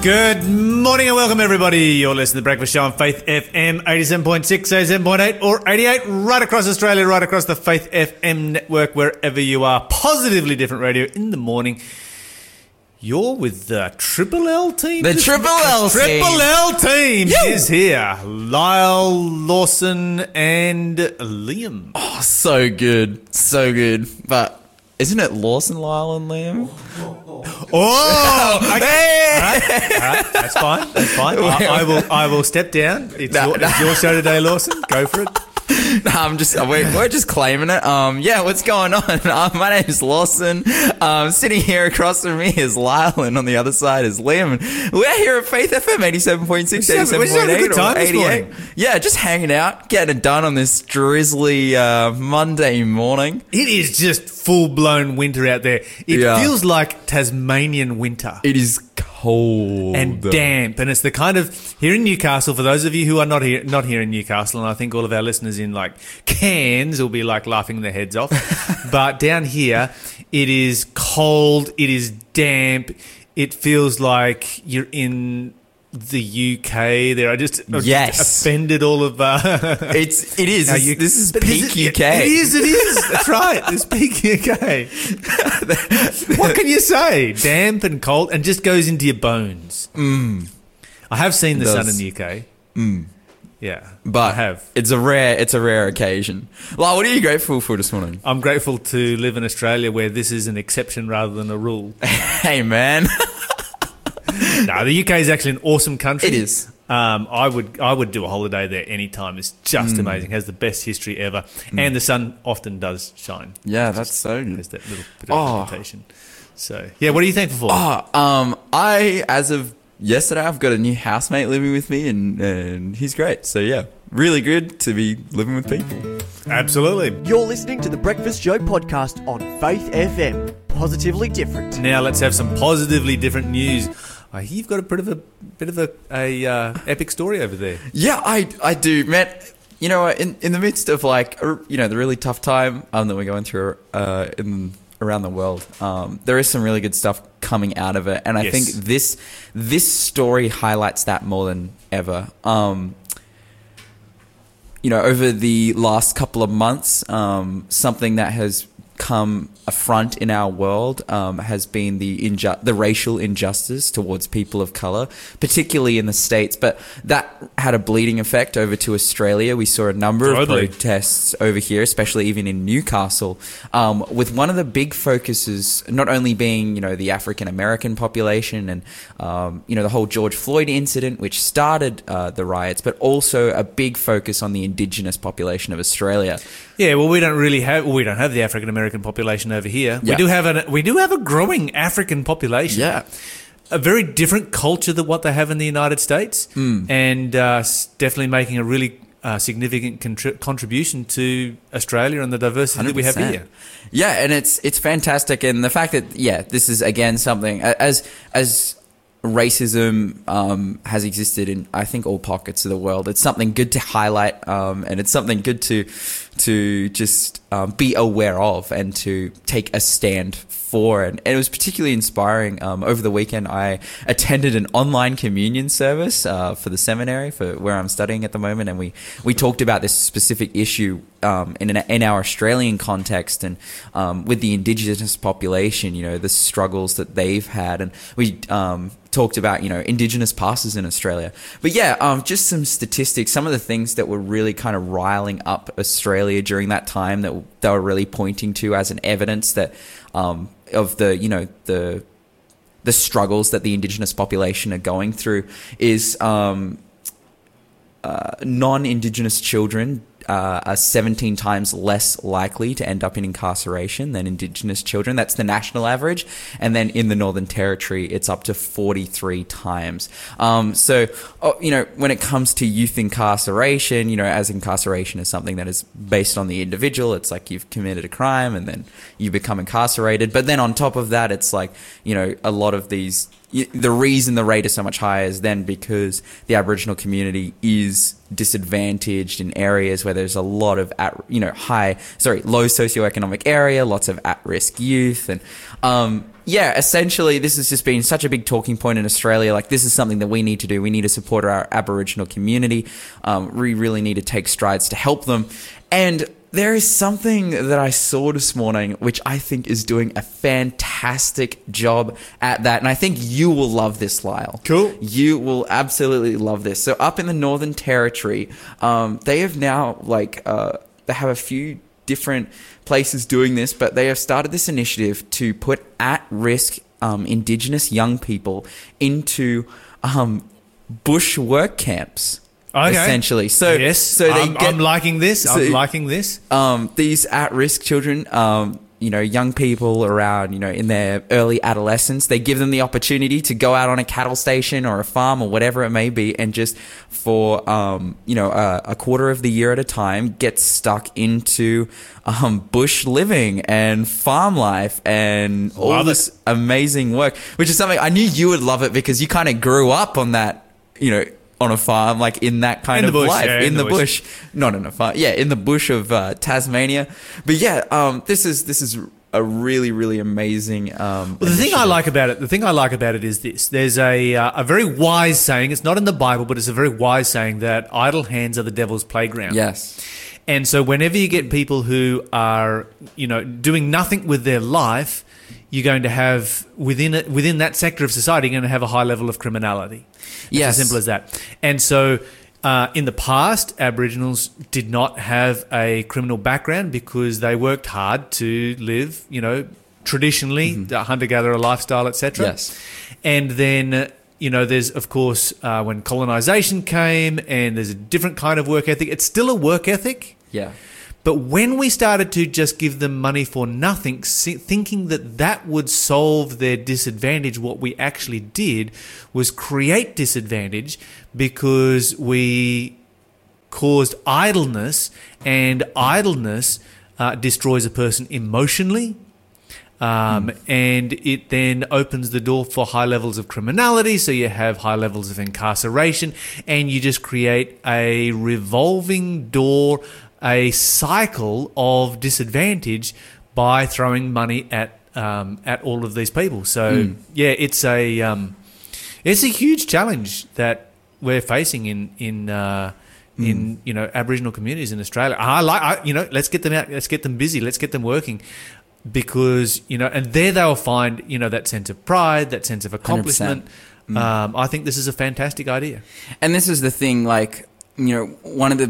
Good morning and welcome, everybody. You're listening to the Breakfast Show on Faith FM 87.6, 87.8, or 88, right across Australia, right across the Faith FM network, wherever you are. Positively different radio in the morning. You're with the Triple L team. The Triple L Triple team. L team is here. Lyle, Lawson, and Liam. Oh, so good, so good. But isn't it Lawson, Lyle, and Liam? Oh, oh! okay. Hey! All right, all right, that's fine. That's fine. I, I will. I will step down. It's, No, your, no. it's your show today, Lawson. Go for it. No, I'm just we're, we're just claiming it. Um, yeah, what's going on? Uh, my name is Lawson. Um, sitting here across from me is Lyle, and on the other side is Liam. We're here at Faith FM 87.6, We're just having- we're just having a 87.8, or 88. Yeah, just hanging out, getting it done on this drizzly uh, Monday morning. It is just full blown winter out there. It Yeah. feels like Tasmanian winter. It is cold and damp, and it's the kind of here in Newcastle. For those of you who are not here, not here in Newcastle, and I think all of our listeners in like Cairns will be like laughing their heads off. but down here, it is cold. It is damp. It feels like you're in the UK. There, I just I just Yes. offended all of. Uh, It's it is. This, you- this is peak UK. It is. It is. That's right. It's peak UK. what can you say? Damp and cold, and just goes into your bones. Mm. I have seen the sun in the UK. Mm. Yeah, But I have. It's a rare. It's a rare occasion. Lyle, what are you grateful for this morning? I'm grateful to live in Australia where this is an exception rather than a rule. Hey man, no, the UK is actually an awesome country. It is. Um, I would I would do a holiday there anytime. It's just Mm. amazing. Has the best history ever, and the sun often does shine. yeah, that's so good. There's that little bit of Oh. reputation. So yeah, what are you thankful for? Oh, um, I as of yesterday, I've got a new housemate living with me, and and he's great. So yeah, really good to be living with people. Absolutely. You're listening to the Breakfast Show podcast on Faith FM. Positively different. Now let's have some positively different news. I hear you've got a bit of a bit of a, a uh, epic story over there. Yeah, I I do, man. You know, in in the midst of like you know the really tough time um, that we're going through uh, in around the world, um, there is some really good stuff coming out of it, and I Yes. think this this story highlights that more than ever. Um, you know, over the last couple of months, um, something that has come a front in our world um, has been the inju- the racial injustice towards people of color, particularly in the states. But that had a bleeding effect over to Australia. We saw a number Totally. of protests over here, especially even in Newcastle, um, with one of the big focuses not only being you know the African American population and um, you know the whole George Floyd incident, which started uh, the riots, but also a big focus on the Indigenous population of Australia. Yeah, well, we don't really have well, we don't have the African American population over here. We do have an we do have a growing African population. Yeah. a very different culture than what they have in the United States, Hmm. and uh, definitely making a really uh, significant contri- contribution to Australia and the diversity that we have here. Yeah, and it's it's fantastic, and the fact that yeah, this is again something as as racism um, has existed in I think all pockets of the world. It's something good to highlight, um, and it's something good to to just um, be aware of and to take a stand for. And, and it was particularly inspiring. Um, over the weekend, I attended an online communion service uh, for the seminary for where I'm studying at the moment, and we we talked about this specific issue um, in an, in our Australian context and um, with the Indigenous population. You know the struggles that they've had, and we. Um, talked about you know indigenous pastors in australia but yeah um, just some statistics some of the things that were really kind of riling up australia during that time that they were really pointing to as an evidence that um, of the you know the the struggles that the indigenous population are going through is um, uh, non-indigenous children uh, are 17 times less likely to end up in incarceration than indigenous children. That's the national average. And then in the Northern Territory, it's up to 43 times. Um, so, oh, you know, when it comes to youth incarceration, you know, as incarceration is something that is based on the individual, it's like you've committed a crime and then you become incarcerated. But then on top of that, it's like, you know, a lot of these the reason the rate is so much higher is then because the Aboriginal community is disadvantaged in areas where there's a lot of at you know high sorry low socioeconomic area, lots of at risk youth, and um, yeah, essentially this has just been such a big talking point in Australia. Like this is something that we need to do. We need to support our Aboriginal community. Um, we really need to take strides to help them, and there is something that I saw this morning which I think is doing a fantastic job at that. And I think you will love this, Lyle. Cool. You will absolutely love this. So, up in the Northern Territory, um, they have now, like, uh, they have a few different places doing this, but they have started this initiative to put at risk um, Indigenous young people into um, bush work camps. Okay. Essentially, so yes, so they I'm, get, I'm liking this. so- I'm liking this. um, these at-risk children, um, you know, young people around, you know, in their early adolescence, they give them the opportunity to go out on a cattle station or a farm or whatever it may be, and just for um, you know a, a quarter of the year at a time, get stuck into um, bush living and farm life and all Love it. this amazing work, which is something I knew you would love it because you kind of grew up on that, you know. On a farm, like in that kind In of bush, life, yeah, in, the, bush. not in a farm, yeah, in the bush of uh, Tasmania. But yeah, um, this is this is a really really amazing. Um, Well, the thing I like about it, the thing I like about it is this: there's a uh, a very wise saying. It's not in the Bible, but it's a very wise saying that idle hands are the devil's playground. yes, And so, whenever you get people who are, you know, doing nothing with their life, you're going to have within it within that sector of society, you're going to have a high level of criminality. It's Yes. as simple as that. And so, uh, in the past, Aboriginals did not have a criminal background because they worked hard to live, you know, traditionally the hunter-gatherer lifestyle, etc. Yes. And then. You know, there's of course uh, when colonization came, and there's a different kind of work ethic. It's still a work ethic, yeah, but when we started to just give them money for nothing, thinking that that would solve their disadvantage, what we actually did was create disadvantage because we caused idleness, and idleness uh, destroys a person emotionally. Um, And it then opens the door for high levels of criminality. So you have high levels of incarceration, and you just create a revolving door, a cycle of disadvantage by throwing money at um, at all of these people. So yeah, it's a um, it's a huge challenge that we're facing in in uh, in you know Aboriginal communities in Australia. I like I, you know let's get them out, let's get them busy, let's get them working. Because you know, and there they'll find you know that sense of pride, that sense of accomplishment. Um, I think this is a fantastic idea. and this is the thing. Like you know, one of the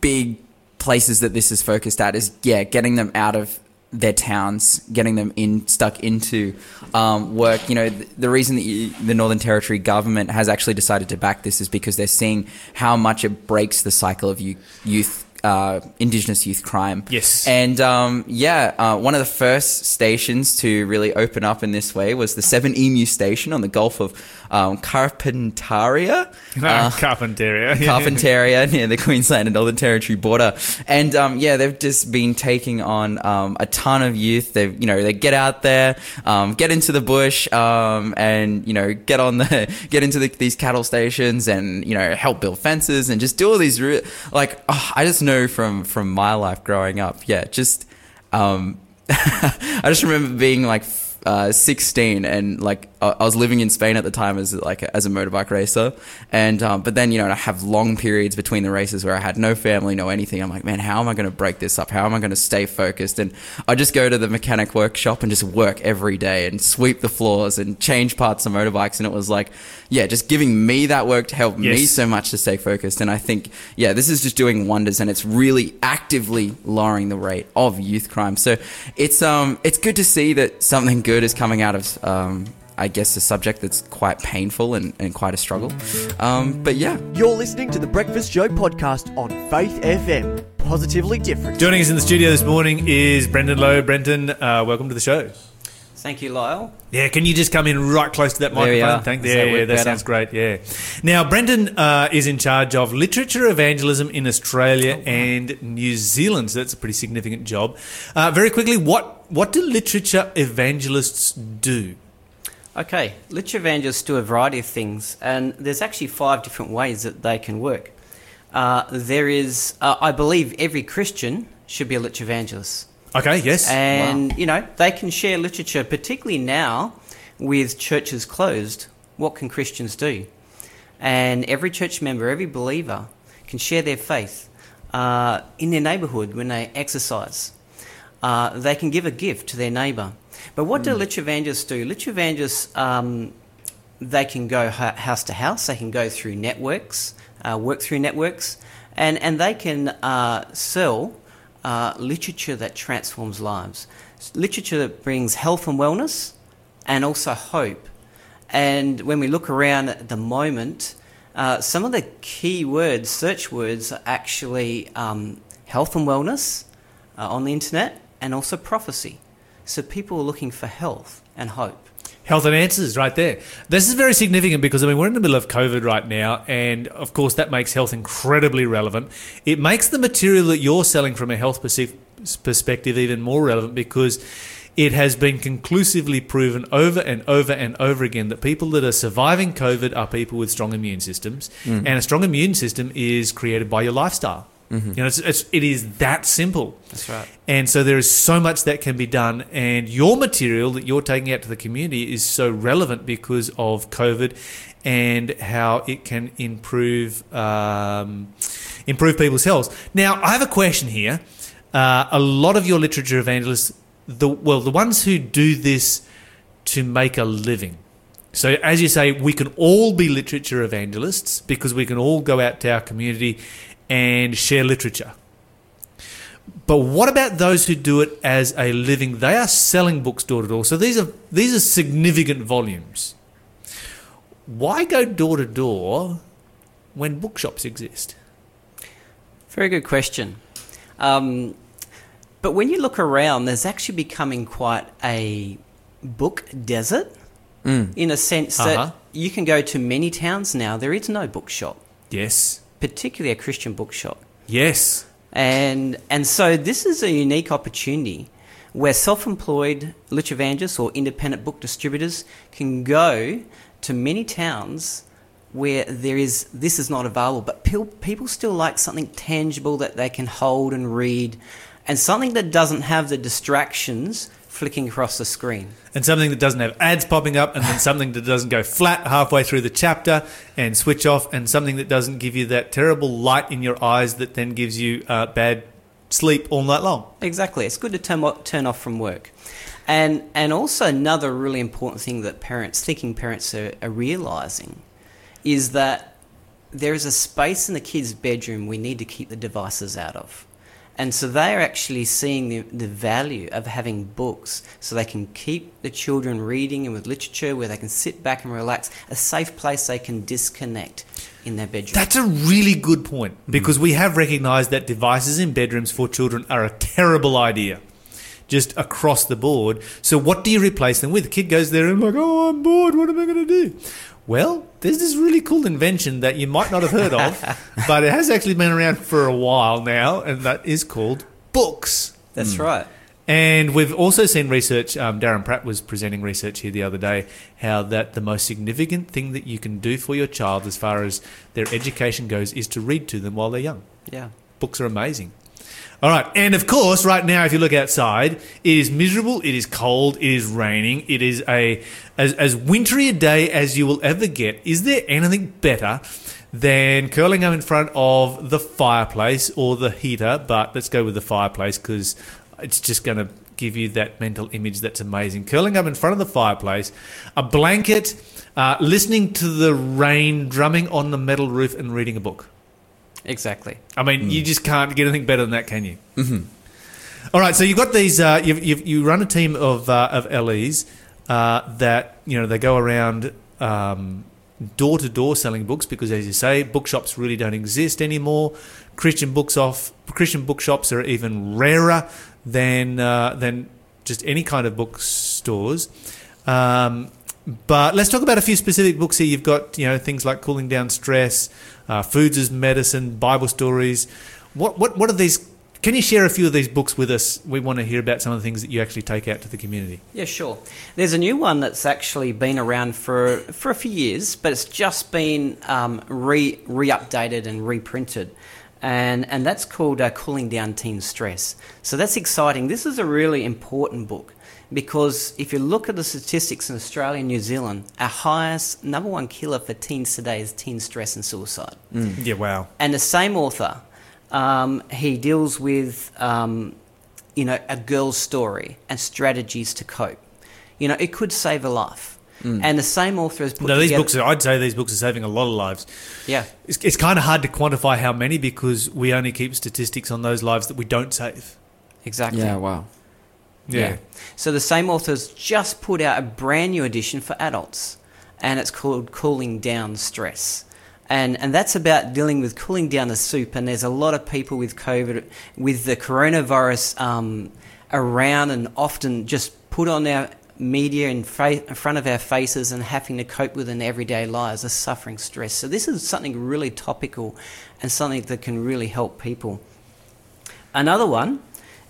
big places that this is focused at is yeah, getting them out of their towns, getting them in stuck into um, work. You know, th- the reason that you, the Northern Territory government has actually decided to back this is because they're seeing how much it breaks the cycle of youth uh, Indigenous youth crime. Yes. And um, yeah, uh, one of the first stations to really open up in this way was the Seven Emu Station on the Gulf of um, Carpentaria. Uh, Carpentaria. Carpentaria near the Queensland and Northern Territory border. And um, yeah, they've just been taking on um, a ton of youth. They, you know, they get out there, um, get into the bush, um, and you know, get on the get into the, these cattle stations, and you know, help build fences and just do all these. Re- like, oh, I just know from from my life growing up, yeah, just. Um, I just remember being like uh, 16 and like I was living in Spain at the time as like as a motorbike racer. And um, but then you know I have long periods between the races where I had no family no anything. I'm like man how am I going to break this up? How am I going to stay focused? And I just go to the mechanic workshop and just work every day and sweep the floors and change parts of motorbikes. And it was like yeah just giving me that work to help me so much to stay focused. And I think yeah this is just doing wonders and it's really actively lowering the rate of youth crime. So it's um it's good to see that something good is coming out of um I guess a subject that's quite painful and, and quite a struggle um but yeah You're listening to the Breakfast Show podcast on Faith FM. Positively different. Joining us in the studio this morning is Brendan Lowe. Brendan, uh, welcome to the show. Thank you, Lyle. Yeah, can you just come in right close to that There microphone? are. Thank Does yeah, that yeah, that better? sounds great. Yeah. Now, Brendan uh, is in charge of literature evangelism in Oh, Australia and New Zealand. So that's a pretty significant job. Uh, very quickly, what what do literature evangelists do? Okay, literature evangelists do a variety of things, and there's actually five different ways that they can work. Uh, there is, uh, I believe, every Christian should be a literature evangelist. Okay, yes. And, you know, they can share literature, particularly now with churches closed. What can Christians do? And every church member, every believer can share their faith uh, in their neighbourhood when they exercise. Uh, they can give a gift to their neighbour. But what do literature evangelists do? Literature evangelists, um, they can go house to house, they can go through networks, uh, work through networks, and, and they can uh, sell uh, literature that transforms lives. Literature that brings health and wellness and also hope. And when we look around at the moment, uh, some of the key words, search words, are actually um, health and wellness uh, on the internet and also prophecy. So people are looking for health and hope. Health and answers right there. This is very significant because I mean we're in the middle of COVID right now, and of course that makes health incredibly relevant. It makes the material that you're selling from a health perspective even more relevant because it has been conclusively proven over and over and over again that people that are surviving COVID are people with strong immune systems, mm. and a strong immune system is created by your lifestyle. You know, it's, it's, it is that simple. That's right. And so there is so much that can be done, and your material that you're taking out to the community is so relevant because of COVID and how it can improve um, improve people's health. Now, I have a question here. Uh, a lot of your literature evangelists, the well, the ones who do this to make a living. So, as you say, we can all be literature evangelists because we can all go out to our community and share literature. But what about those who do it as a living? They are selling books door to door. So these are these are significant volumes. Why go door to door when bookshops exist? Very good question. Um, but when you look around, there's actually becoming quite a book desert in a sense Uh-huh. that you can go to many towns now, there is no bookshop, Yes. Particularly a Christian bookshop. Yes. And, and so this is a unique opportunity where self-employed literature evangelists or independent book distributors can go to many towns where there is this is not available, but people still like something tangible that they can hold and read, and something that doesn't have the distractions flicking across the screen. And something that doesn't have ads popping up, and then something that doesn't go flat halfway through the chapter and switch off, and something that doesn't give you that terrible light in your eyes that then gives you uh, bad sleep all night long. Exactly. It's good to turn, turn off from work. And, and also, another really important thing that parents, thinking parents, are, are realizing is that there is a space in the kids' bedroom we need to keep the devices out of. And so they are actually seeing the, the value of having books so they can keep the children reading and with literature where they can sit back and relax, a safe place they can disconnect in their bedroom. That's a really good point because we have recognized that devices in bedrooms for children are a terrible idea. Just across the board. So, what do you replace them with? The kid goes there and, like, oh, I'm bored. What am I going to do? Well, there's this really cool invention that you might not have heard of, but it has actually been around for a while now, and that is called books. That's right. And we've also seen research. Um, Darren Pratt was presenting research here the other day. How that the most significant thing that you can do for your child, as far as their education goes, is to read to them while they're young. Yeah. Books are amazing. All right, and of course, right now, if you look outside, it is miserable. It is cold. It is raining. It is a as as wintry a day as you will ever get. Is there anything better than curling up in front of the fireplace or the heater? But let's go with the fireplace because it's just going to give you that mental image that's amazing. Curling up in front of the fireplace, a blanket, uh, listening to the rain drumming on the metal roof, and reading a book. Exactly. I mean, you just can't get anything better than that, can you? Mm-hmm. All right, so you've got these. Uh, you've, you've, you run a team of uh, of LEs uh, that you know they go around door to door selling books because, as you say, bookshops really don't exist anymore. Christian books off Christian bookshops are even rarer than uh, than just any kind of bookstores. Um, but let's talk about a few specific books here. You've got you know things like cooling down stress, uh, foods as medicine, Bible stories. What what what are these can you share a few of these books with us? We want to hear about some of the things that you actually take out to the community. Yeah, sure. There's a new one that's actually been around for for a few years, but it's just been um, re re updated and reprinted, and and that's called uh, "Cooling Down Teen Stress." So that's exciting. This is a really important book because if you look at the statistics in Australia and New Zealand, our highest number one killer for teens today is teen stress and suicide. Yeah, wow. And the same author, um, he deals with, um, you know, a girl's story and strategies to cope. You know, it could save a life. And the same author has put No, these together- books, are, I'd say these books are saving a lot of lives. Yeah, It's, it's kind of hard to quantify how many because we only keep statistics on those lives that we don't save. exactly. Yeah, wow. Yeah. So the same author's just put out a brand new edition for adults, and it's called Cooling Down Stress. And, and that's about dealing with cooling down the soup. And there's a lot of people with COVID, with the coronavirus um, around, and often just put on our media in, fa- in front of our faces and having to cope with in everyday lives are suffering stress. So this is something really topical and something that can really help people. Another one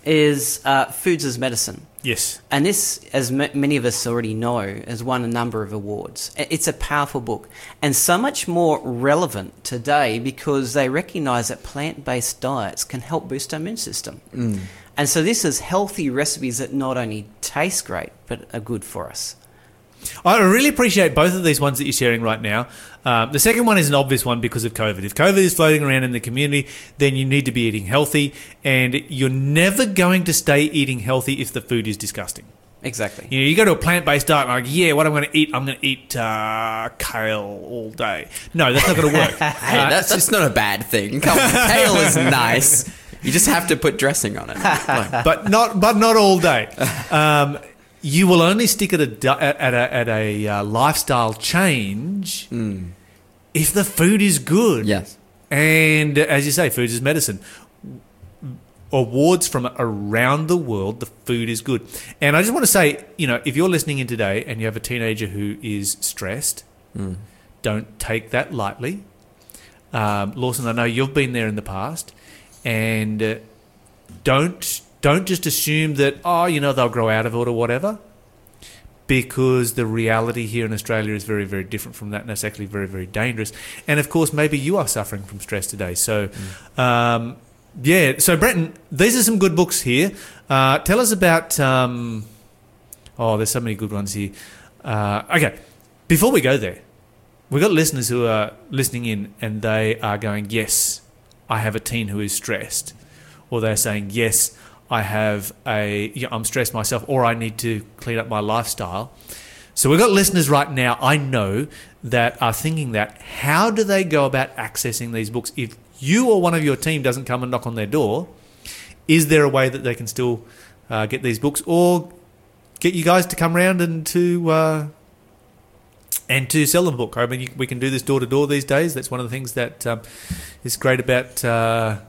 is uh, foods as medicine. Yes. And this, as m- many of us already know, has won a number of awards. It's a powerful book and so much more relevant today because they recognise that plant based diets can help boost our immune system. And so this is healthy recipes that not only taste great but are good for us. I really appreciate both of these ones that you're sharing right now. Um, the second one is an obvious one because of COVID. If COVID is floating around in the community, then you need to be eating healthy, and you're never going to stay eating healthy if the food is disgusting. Exactly. You know, you go to a plant-based diet, like, yeah, what I'm going to eat, I'm going to eat uh, kale all day. No, that's not going to work. Hey, Uh, that's, that's not a bad thing. Come on, kale is nice. You just have to put dressing on it. Like, but not but not all day. Um, you will only stick at a at at a, at a uh, lifestyle change if the food is good. yes. And uh, as you say, food is medicine. Awards from around the world, the food is good. And I just want to say, you know, if you're listening in today and you have a teenager who is stressed, don't take that lightly. Um, Lawson, I know you've been there in the past, and uh, don't don't just assume that oh, you know, they'll grow out of it or whatever because the reality here in Australia is very, very different from that, and that's actually very, very dangerous. And of course, maybe you are suffering from stress today. So, um, yeah. So, Brenton, these are some good books here. Uh, tell us about. Um, oh, there's so many good ones here. Uh, okay, before we go there, we've got listeners who are listening in, and they are going, "Yes, I have a teen who is stressed," or they're saying, "Yes." I have a, you know, I'm stressed myself, or I need to clean up my lifestyle. So we've got listeners right now, I know, that are thinking that how do they go about accessing these books? If you or one of your team doesn't come and knock on their door, is there a way that they can still uh, get these books or get you guys to come round and to uh, and to sell them a book? I mean, you, we can do this door to door these days. That's one of the things that um, is great about uh,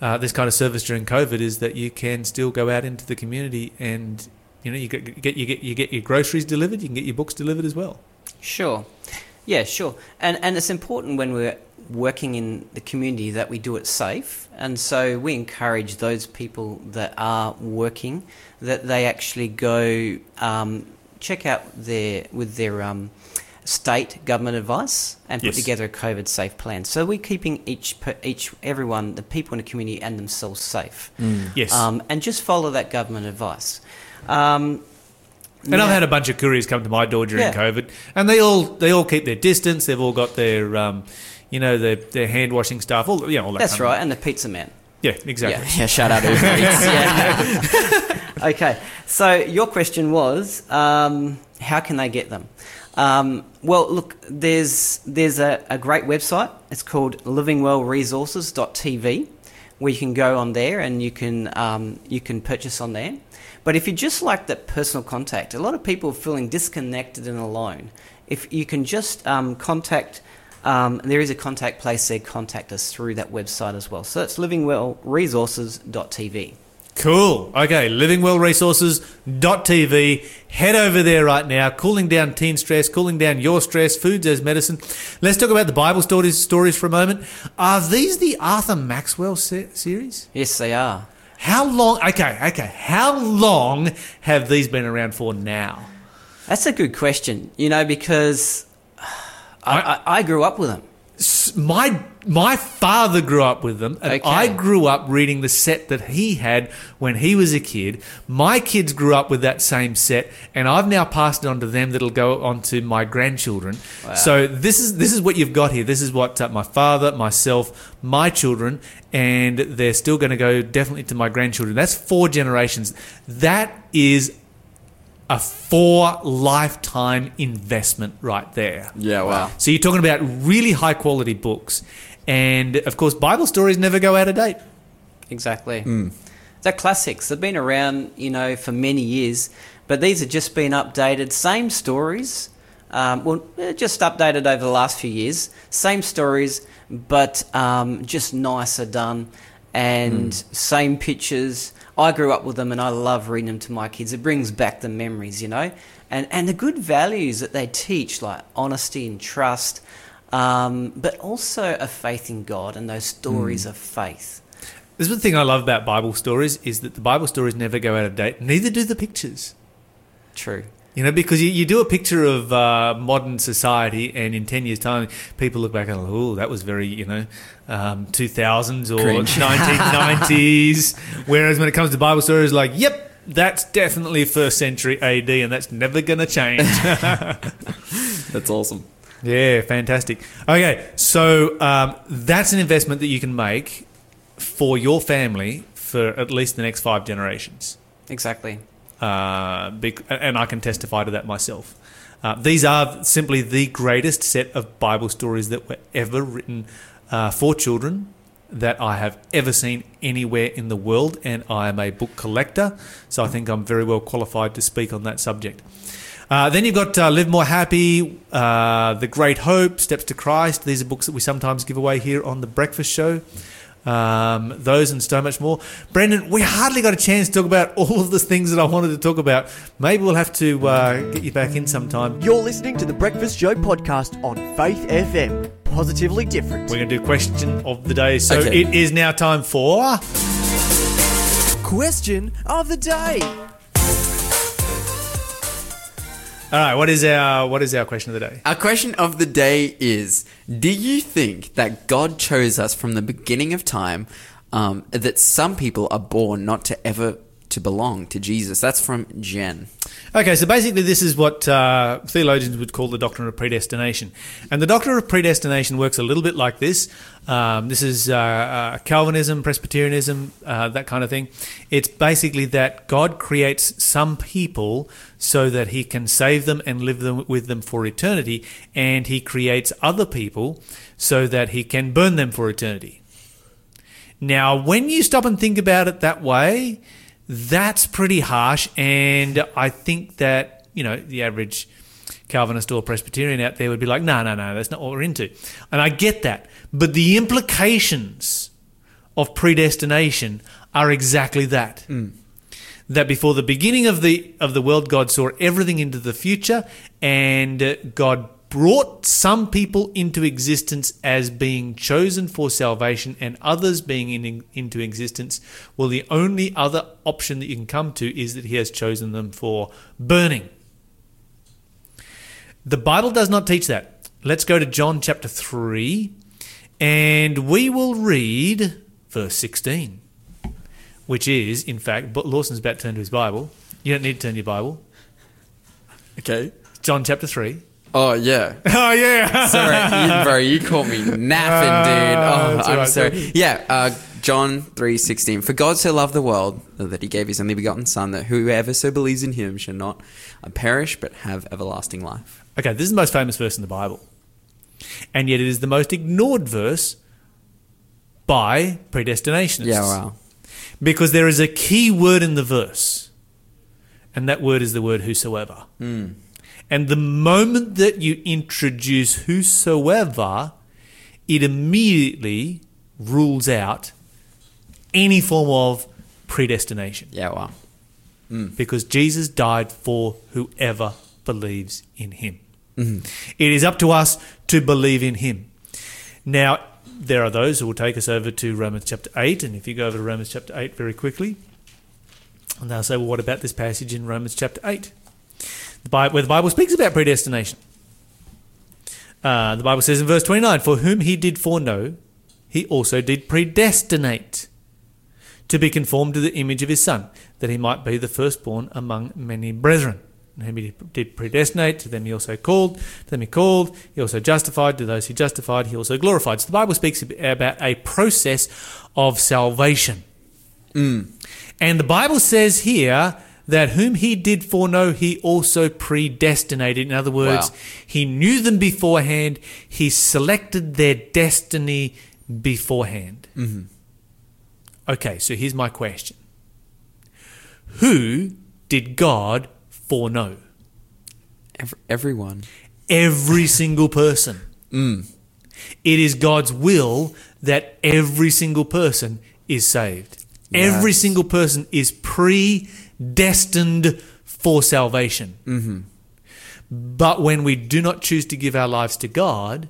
uh, this kind of service during COVID is that you can still go out into the community and you know you get, get you get you get your groceries delivered, you can get your books delivered as well. Sure. Yeah, sure. And and it's important when we're working in the community that we do it safe. And so we encourage those people that are working that they actually go um, check out their with their um, state government advice and put Yes. together a COVID safe plan. So we're keeping each each everyone, the people in the community and themselves safe. Yes. Um, and just follow that government advice. Um, And I've had a bunch of couriers come to my door during Yeah. COVID, and they all they all keep their distance. They've all got their um, you know their their hand washing stuff. All you know, all that. That's right, and the pizza man. Yeah, exactly. Yeah, shout out Uber yeah. okay. So your question was, um, how can they get them? Um, well, look, there's there's a, a great website. It's called livingwellresources.tv, where you can go on there and you can um, you can purchase on there. But if you just like that personal contact, a lot of people are feeling disconnected and alone. If you can just um, contact, um, there is a contact place there. Contact us through that website as well. So it's livingwellresources.tv. Cool. Okay, livingwellresources.tv. Head over there right now. Cooling down teen stress, cooling down your stress, foods as medicine. Let's talk about the Bible stories stories for a moment. Are these the Arthur Maxwell se- series? Yes, they are. How long? Okay, okay. How long have these been around for now? That's a good question, you know, because I, I, I grew up with them. My my father grew up with them, and Okay. I grew up reading the set that he had when he was a kid. My kids grew up with that same set, and I've now passed it on to them. That'll go on to my grandchildren. So this is this is what you've got here. This is what uh, my father, myself, my children, and they're still going to go definitely to my grandchildren. That's four generations. That is a four lifetime investment right there. Yeah, wow. So you're talking about really high quality books. And of course, Bible stories never go out of date. Exactly. They're classics. They've been around, you know, for many years, but these have just been updated. Same stories. Um, well, eh, just updated over the last few years. Same stories, but um, just nicer done, and same pictures. I grew up with them, and I love reading them to my kids. It brings back the memories, you know, and and the good values that they teach, like honesty and trust, um, but also a faith in God and those stories of faith. This is the thing I love about Bible stories is that the Bible stories never go out of date. Neither do the pictures. True. You know, because you, you do a picture of uh, modern society, and in 10 years' time, people look back and go, oh, that was very, you know, um, 2000s or Cringe. 1990s. Whereas when it comes to Bible stories, like, yep, that's definitely first century AD, and that's never going to change. That's awesome. Yeah, fantastic. Okay, so um, that's an investment that you can make for your family for at least the next five generations. Exactly. Uh, and I can testify to that myself. Uh, these are simply the greatest set of Bible stories that were ever written uh, for children that I have ever seen anywhere in the world, and I am a book collector, so I think I'm very well qualified to speak on that subject. Uh, then you've got uh, Live More Happy, uh, The Great Hope, Steps to Christ. These are books that we sometimes give away here on The Breakfast Show. Um, those and so much more. Brendan, we hardly got a chance to talk about all of the things that I wanted to talk about. Maybe we'll have to uh, get you back in sometime. You're listening to the Breakfast Show podcast on Faith FM. Positively different. We're going to do question of the day. So Okay. it is now time for. Question of the day. All right, what is our what is our question of the day? Our question of the day is Do you think that God chose us from the beginning of time, um, that some people are born not to ever to belong to Jesus? That's from Jen. Okay, so basically, this is what uh, theologians would call the doctrine of predestination. And the doctrine of predestination works a little bit like this. Um, this is uh, uh, Calvinism, Presbyterianism, uh, that kind of thing. It's basically that God creates some people so that he can save them and live them with them for eternity, and he creates other people so that he can burn them for eternity. Now, when you stop and think about it that way, that's pretty harsh. And I think that, you know, the average Calvinist or Presbyterian out there would be like, no, no, no, that's not what we're into. And I get that. But the implications of predestination are exactly that. Hmm. That before the beginning of the of the world, God saw everything into the future, and God brought some people into existence as being chosen for salvation, and others being in, into existence. Well, the only other option that you can come to is that He has chosen them for burning. The Bible does not teach that. Let's go to John chapter 3, and we will read verse 16 which is, in fact, but Lawson's about to turn to his Bible. You don't need to turn to your Bible. Okay. John chapter 3. Oh, yeah. Oh, yeah. Sorry, you, bro, you caught me napping, dude. Ah, Oh, that's I'm right. sorry. Yeah, uh, John three sixteen. For God so loved the world that he gave his only begotten Son, that whoever so believes in him shall not uh, perish but have everlasting life. okay, this is the most famous verse in the Bible. And yet it is the most ignored verse by predestinationists. Yeah, wow. Because there is a key word in the verse, and that word is the word whosoever. And the moment that you introduce whosoever, it immediately rules out any form of predestination. Yeah, wow. Mm. Because Jesus died for whoever believes in him. Mm-hmm. It is up to us to believe in him. Now, there are those who will take us over to Romans chapter 8. And if you go over to Romans chapter 8 very quickly, and they'll say, well, what about this passage in Romans chapter 8? The Bible, where the Bible speaks about predestination. Uh, the Bible says in verse 29 For whom he did foreknow, he also did predestinate to be conformed to the image of his Son, that he might be the firstborn among many brethren. And whom he did predestinate, to them he also called, to them he called, he also justified, to those he justified, he also glorified. So the Bible speaks about a process of salvation. And the Bible says here that whom he did foreknow, he also predestinated. In other words, Wow. he knew them beforehand, he selected their destiny beforehand. Mm-hmm. Okay, so here's my question Who did God foreknow? Ev- everyone. Every single person. Mm. It is God's will that every single person is saved. Every single person is predestined for salvation. Mm-hmm. But when we do not choose to give our lives to God,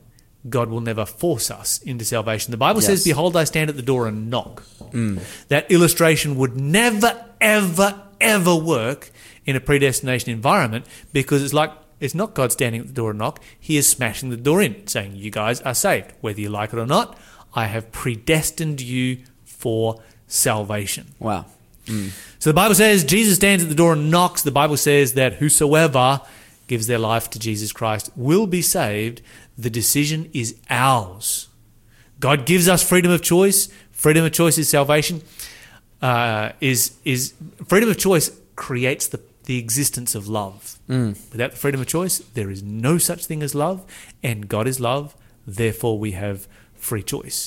God will never force us into salvation. The Bible says, Behold, I stand at the door and knock. Mm. That illustration would never, ever, ever work in a predestination environment because it's like it's not God standing at the door and knock. He is smashing the door in, saying, You guys are saved. Whether you like it or not, I have predestined you for salvation. Wow. So the Bible says Jesus stands at the door and knocks. The Bible says that whosoever gives their life to Jesus Christ will be saved. The decision is ours. God gives us freedom of choice. Freedom of choice is salvation. Uh, is is freedom of choice creates the the existence of love. Without the freedom of choice, there is no such thing as love, and God is love. Therefore, we have free choice.